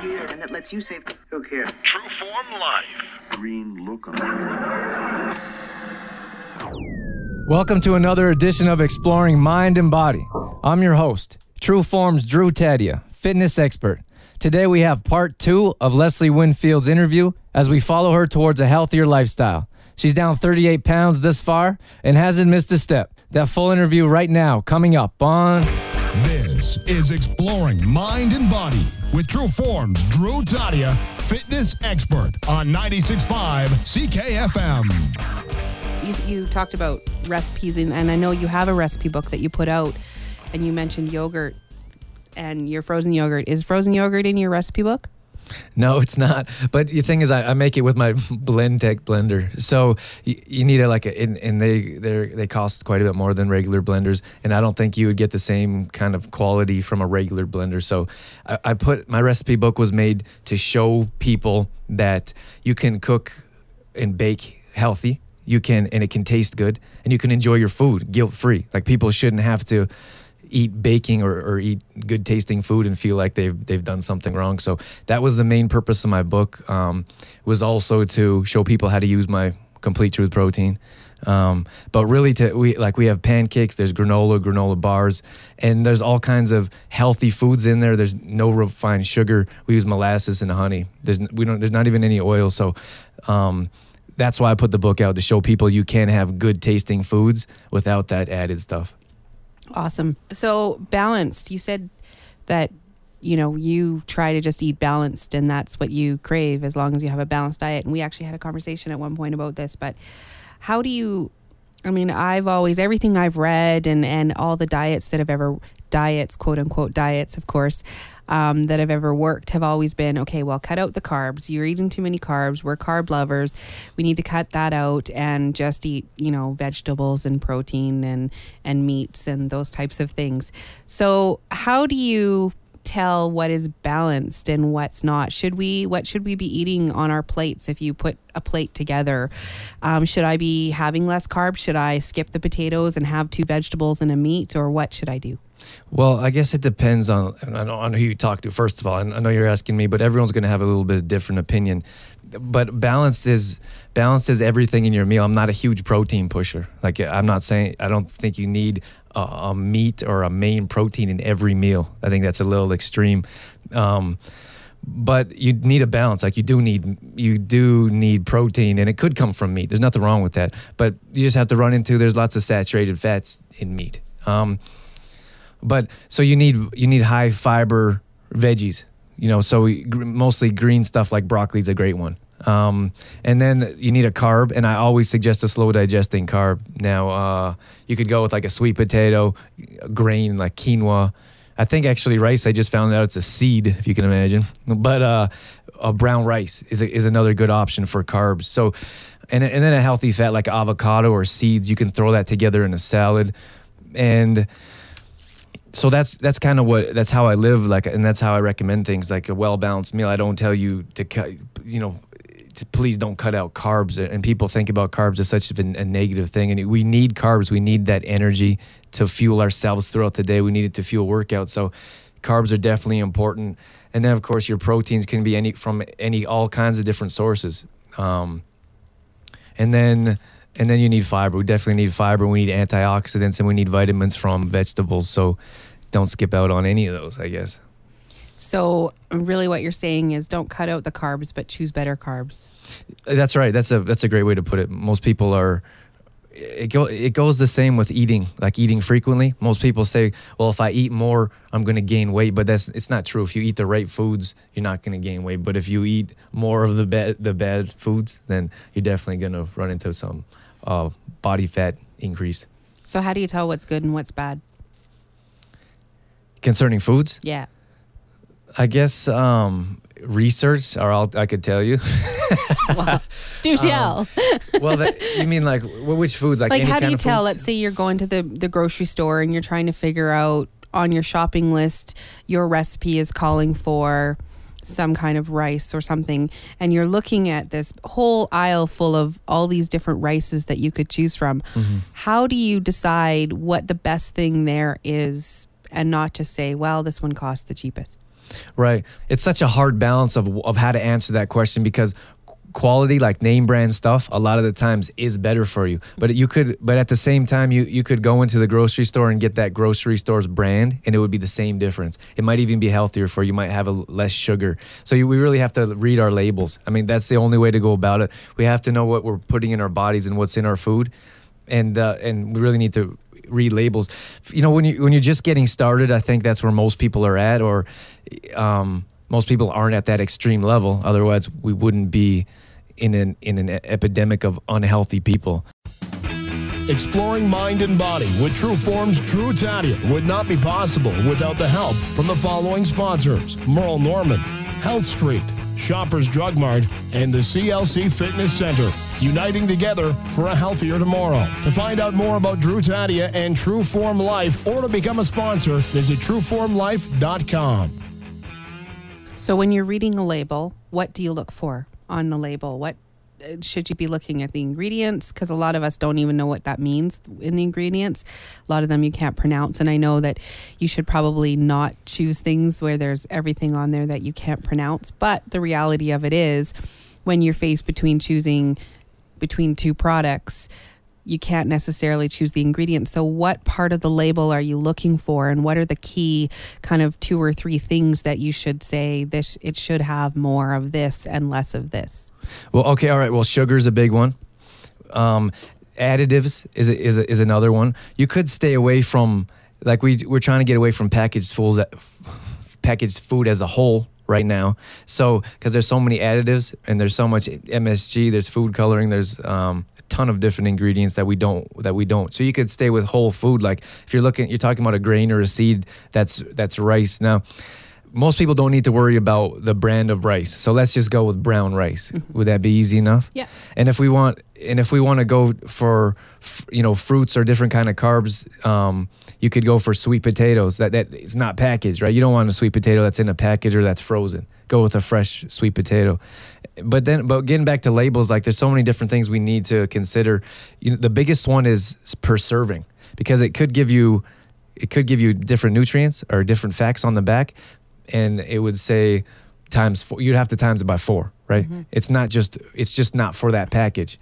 here and that lets you save. Who cares? True Form Life. Green lookum. Welcome to another edition of Exploring Mind and Body. I'm your host, True Form's Drew Tadia, fitness expert. Today we have part two of Leslie Winfield's interview as we follow her towards a healthier lifestyle. She's down 38 pounds this far and hasn't missed a step. That full interview right now coming up on. This is Exploring Mind and Body with True Form's Drew Tadia, fitness expert on 96.5 CKFM. you, you talked about recipes and, and i know you have a recipe book that you put out and you mentioned yogurt and your frozen yogurt is frozen yogurt in your recipe book No, it's not. But the thing is, I, I make it with my Blendtec blender. So you, you need a like a, and, and they they cost quite a bit more than regular blenders, and I don't think you would get the same kind of quality from a regular blender. So I, I put my recipe book was made to show people that you can cook and bake healthy. You can and it can taste good, and you can enjoy your food guilt free. Like people shouldn't have to eat baking or, or eat good tasting food and feel like they've they've done something wrong. So that was the main purpose of my book. Um, was also to show people how to use my complete truth protein. Um, but really, to we like we have pancakes. There's granola, granola bars, and there's all kinds of healthy foods in there. There's no refined sugar. We use molasses and honey. There's we don't. There's not even any oil. So. Um, that's why I put the book out to show people you can have good tasting foods without that added stuff. Awesome. So balanced. You said that you know you try to just eat balanced and that's what you crave as long as you have a balanced diet. And we actually had a conversation at one point about this but how do you i mean i've always everything i've read and and all the diets that have ever diets quote unquote diets of course um, that have ever worked have always been okay well cut out the carbs. You're eating too many carbs. We're carb lovers. We need to cut that out and just eat you know vegetables and protein and and meats and those types of things. So how do you tell what is balanced and what's not? Should we what should we be eating on our plates if you put a plate together? Um, should i be having less carbs? Should i skip the potatoes and have two vegetables and a meat or what should i do Well, I guess it depends on on who you talk to. First of all, and I know you're asking me, but everyone's going to have a little bit of different opinion. But balanced is balanced is everything in your meal. I'm not a huge protein pusher. Like I'm not saying I don't think you need a, a meat or a main protein in every meal. I think that's a little extreme. Um, but you need a balance. Like you do need you do need protein, and it could come from meat. There's nothing wrong with that. But you just have to run into there's lots of saturated fats in meat. Um, but so you need you need high fiber veggies you know so we, mostly green stuff like broccoli's a great one. Um, and then you need a carb and i always suggest a slow digesting carb. Now uh, you could go with like a sweet potato grain like quinoa. I think actually rice i just found out it's a seed if you can imagine. But uh, a brown rice is, a, is another good option for carbs. So and, and then a healthy fat like avocado or seeds you can throw that together in a salad. And so that's that's kind of what that's how I live like and that's how I recommend things like a well balanced meal. I don't tell you to cut you know to please don't cut out carbs and people think about carbs as such a, a negative thing and we need carbs. We need that energy to fuel ourselves throughout the day. We need it to fuel workout. So carbs are definitely important. And then of course your proteins can be any from any all kinds of different sources. Um, and then and then you need fiber. We definitely need fiber. We need antioxidants and we need vitamins from vegetables. So don't skip out on any of those, I guess. so really what you're saying is don't cut out the carbs but choose better carbs That's right. That's a that's a great way to put it. Most people are it go it goes the same with eating, like eating frequently. Most people say, "Well, if I eat more, I'm going to gain weight," but that's it's not true. If you eat the right foods, you're not going to gain weight. But if you eat more of the bad the bad foods, then you're definitely going to run into some uh, body fat increase. so how do you tell what's good and what's bad Concerning foods, yeah I guess um, research, or I'll, I could tell you. do tell well, that, you mean like which foods? Like, like how do you tell foods? let's say you're going to the, the grocery store and you're trying to figure out on your shopping list your recipe is calling for some kind of rice or something and you're looking at this whole aisle full of all these different rices that you could choose from Mm-hmm. how do you decide what the best thing there is and not just say well this one costs the cheapest Right. It's such a hard balance of of how to answer that question because quality like name brand stuff a lot of the times is better for you. But you could but at the same time you you could go into the grocery store and get that grocery store's brand and it would be the same difference. It might even be healthier for you might have a less sugar. So you, we really have to read our labels. I mean that's the only way to go about it. We have to know what we're putting in our bodies and what's in our food. And uh, and we really need to read labels you know when you when you're just getting started i think that's where most people are at or um, most people aren't at that extreme level otherwise we wouldn't be in an in an epidemic of unhealthy people. Exploring mind and body with True Form's Drew Tadia would not be possible without the help from the following sponsors Merle Norman, Health Street, Shoppers Drug Mart, and the CLC Fitness Center, uniting together for a healthier tomorrow. To find out more about Drew Tadia and True Form Life or to become a sponsor, visit trueformlife.com. So, when you're reading a label, what do you look for? on the label? What should you be looking at the ingredients? Because a lot of us don't even know what that means in the ingredients. A lot of them you can't pronounce. And I know that you should probably not choose things where there's everything on there that you can't pronounce. But the reality of it is, when you're faced between choosing between two products, you can't necessarily choose the ingredients. So, what part of the label are you looking for, and what are the key kind of two or three things that you should say this? It should have more of this and less of this. Well, okay, all right. Well, sugar is a big one. Um, additives is a, is a, is another one. You could stay away from like we we're trying to get away from packaged foods, packaged food as a whole right now. So because there's so many additives and there's so much MSG, there's food coloring, there's um, ton of different ingredients that we don't that we don't. So you could stay with whole food. Like if you're looking, you're talking about a grain or a seed that's that's rice. Now, most people don't need to worry about the brand of rice. So let's just go with brown rice. Mm-hmm. Would that be easy enough? Yeah. And if we want, and if we want to go for, you know, fruits or different kind of carbs, um, you could go for sweet potatoes. That that it's not packaged, right? You don't want a sweet potato that's in a package or that's frozen. Go with a fresh sweet potato but then but getting back to labels like there's so many different things we need to consider you know, the biggest one is per serving because it could give you it could give you different nutrients or different facts on the back and it would say times four you'd have to times it by four right mm-hmm. it's not just it's just not for that package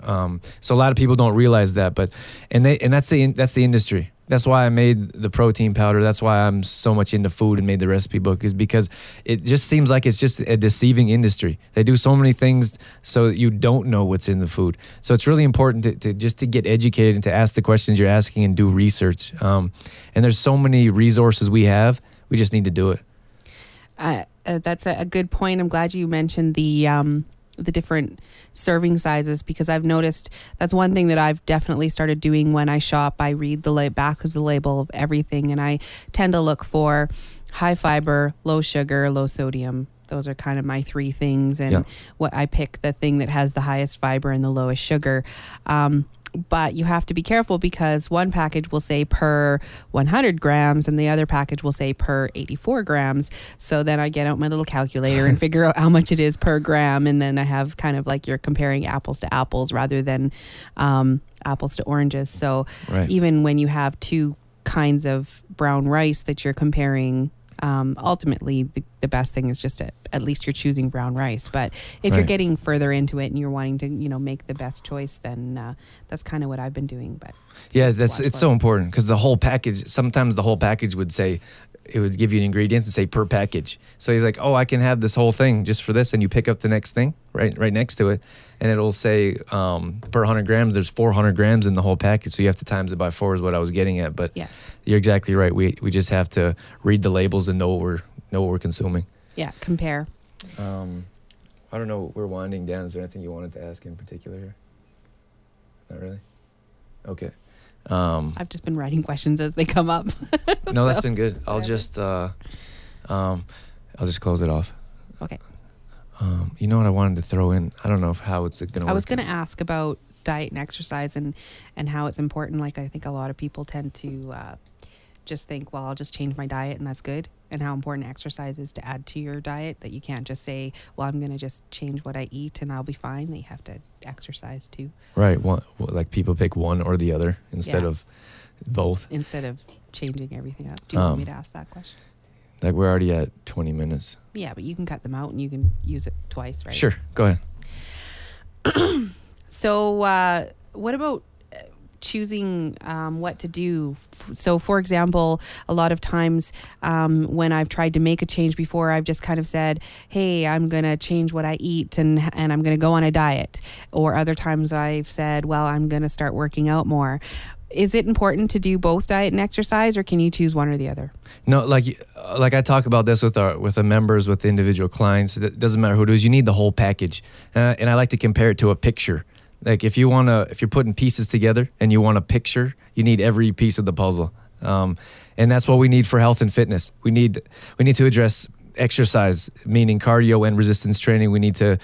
um, so a lot of people don't realize that but and they and that's the that's the industry that's why I made the protein powder. That's why I'm so much into food and made the recipe book is because it just seems like it's just a deceiving industry. They do so many things so you don't know what's in the food. So it's really important to, to just to get educated and to ask the questions you're asking and do research. Um, and there's so many resources we have. We just need to do it. Uh, uh, that's a, a, good point. I'm glad you mentioned the um, the different serving sizes because I've noticed that's one thing that I've definitely started doing when I shop. I read the back of the label of everything and I tend to look for high fiber, low sugar, low sodium. Those are kind of my three things, and yeah. what I pick the thing that has the highest fiber and the lowest sugar. Um, but you have to be careful because one package will say per 100 grams and the other package will say per 84 grams. So then I get out my little calculator and figure out how much it is per gram. And then I have kind of like you're comparing apples to apples rather than um, apples to oranges. So right. even when you have two kinds of brown rice that you're comparing um, ultimately the, the, best thing is just to, at least you're choosing brown rice but if right. you're getting further into it and you're wanting to you know make the best choice then uh, that's kind of what i've been doing but yeah that's it's so important because the whole package sometimes the whole package would say it would give you an ingredients and say per package. So he's like, "Oh, I can have this whole thing just for this," and you pick up the next thing right right next to it, and it'll say um, per 100 grams. There's 400 grams in the whole package, so you have to times it by four is what I was getting at. But yeah, you're exactly right. We we just have to read the labels and know what we're know what we're consuming. Yeah, compare. Um, I don't know. We're winding down. Is there anything you wanted to ask in particular here? Not really. Okay. Um, I've just been writing questions as they come up. no, so. that's been good. I'll just uh, um, I'll just close it off. Okay. Um, you know what I wanted to throw in? I don't know if how it's gonna. I was gonna ask about diet and exercise and and how it's important. Like I think a lot of people tend to uh, just think, well, I'll just change my diet and that's good. And how important exercise is to add to your diet. That you can't just say, well, I'm gonna just change what I eat and I'll be fine. That you have to exercise too. Right. One, like people pick one or the other instead yeah. of both. Instead of changing everything up. Do you um, want me um, to ask that question? Like we're already at 20 minutes. Yeah, but you can cut them out and you can use it twice, right? Sure, go ahead. So, uh, what about choosing um, what to do? So, for example, a lot of times um, when I've tried to make a change before, I've just kind of said, "Hey, I'm going to change what I eat and and I'm going to go on a diet." Or other times I've said, "Well, I'm going to start working out more." Is it important to do both diet and exercise, or can you choose one or the other? No, like like I talk about this with our with the members, with the individual clients. It doesn't matter who it is. You need the whole package, uh, and I like to compare it to a picture. Like if you want to, if you're putting pieces together and you want a picture, you need every piece of the puzzle, um, and that's what we need for health and fitness. We need we need to address exercise, meaning cardio and resistance training. We need to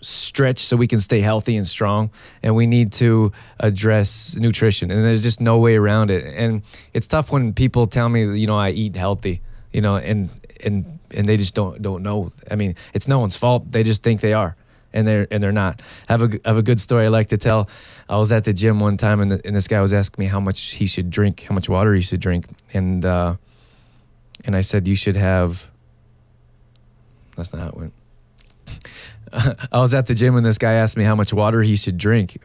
stretch so we can stay healthy and strong. And we need to address nutrition. And there's just no way around it. And it's tough when people tell me you know I eat healthy you know and and and they just don't don't know. I mean it's no one's fault. They just think they are and they're and they're not I have a have a good story I like to tell I was at the gym one time and, the, and this guy was asking me how much he should drink how much water he should drink and uh and I said you should have that's not how it went I was at the gym and this guy asked me how much water he should drink.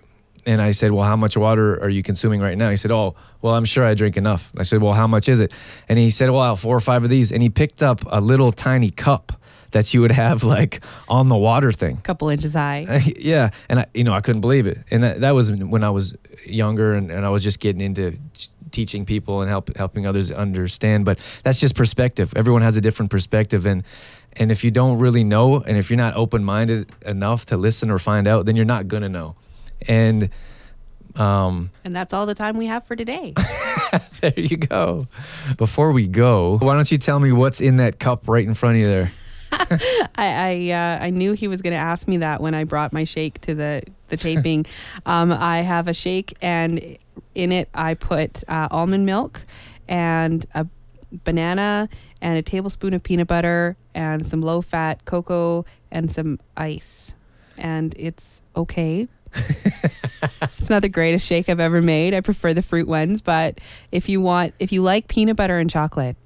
And I said, Well, how much water are you consuming right now? He said, Oh, well, I'm sure I drink enough. I said, Well, how much is it? And he said, Well, four or five of these. And he picked up a little tiny cup that you would have like on the water thing. couple inches high. yeah. And I, you know, I couldn't believe it. And that, that was when I was younger and, and I was just getting into teaching people and help, helping others understand. But that's just perspective. Everyone has a different perspective. And, and if you don't really know, and if you're not open minded enough to listen or find out, then you're not going to know. And um, And that's all the time we have for today. there you go. Before we go, why don't you tell me what's in that cup right in front of you there? I I, uh, I knew he was going to ask me that when I brought my shake to the the taping. um, I have a shake, and in it I put uh, almond milk and a banana and a tablespoon of peanut butter and some low fat cocoa and some ice, and it's okay. it's not the greatest shake I've ever made. I prefer the fruit ones, but if you want, if you like peanut butter and chocolate,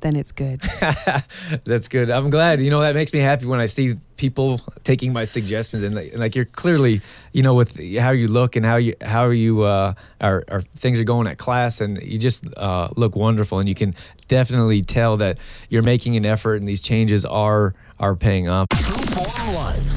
then it's good. That's good. I'm glad. You know, that makes me happy when I see people taking my suggestions and like, like you're clearly, you know, with how you look and how you how you uh, are, are things are going at class, and you just uh, look wonderful, and you can definitely tell that you're making an effort, and these changes are are paying off. True Form Life.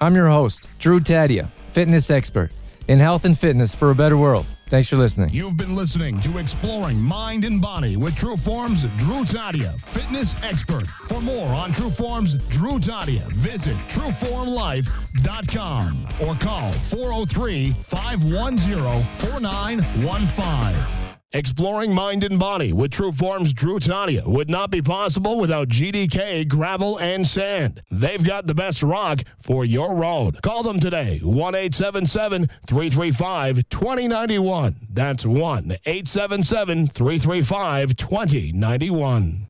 I'm your host, Drew Tadia, fitness expert in health and fitness for a better world. Thanks for listening. You've been listening to Exploring Mind and Body with True Form's Drew Tadia, fitness expert. For more on True Form's Drew Tadia, visit trueformlife.com or call 403 510 4915. Exploring Mind and Body with True Form's Drew Tadia would not be possible without GDK Gravel and Sand. They've got the best rock for your road. Call them today, 1 877 335 2091. That's 1 877 335 2091.